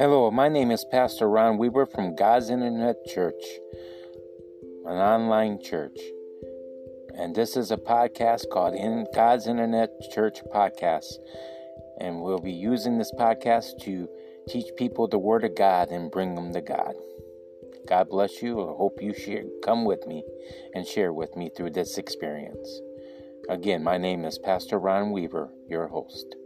Hello, my name is Pastor Ron Weaver from God's Internet Church, an online church. And this is a podcast called In God's Internet Church Podcast. And we'll be using this podcast to teach people the Word of God and bring them to God. God bless you. I hope you share, come with me and share with me through this experience. Again, my name is Pastor Ron Weaver, your host.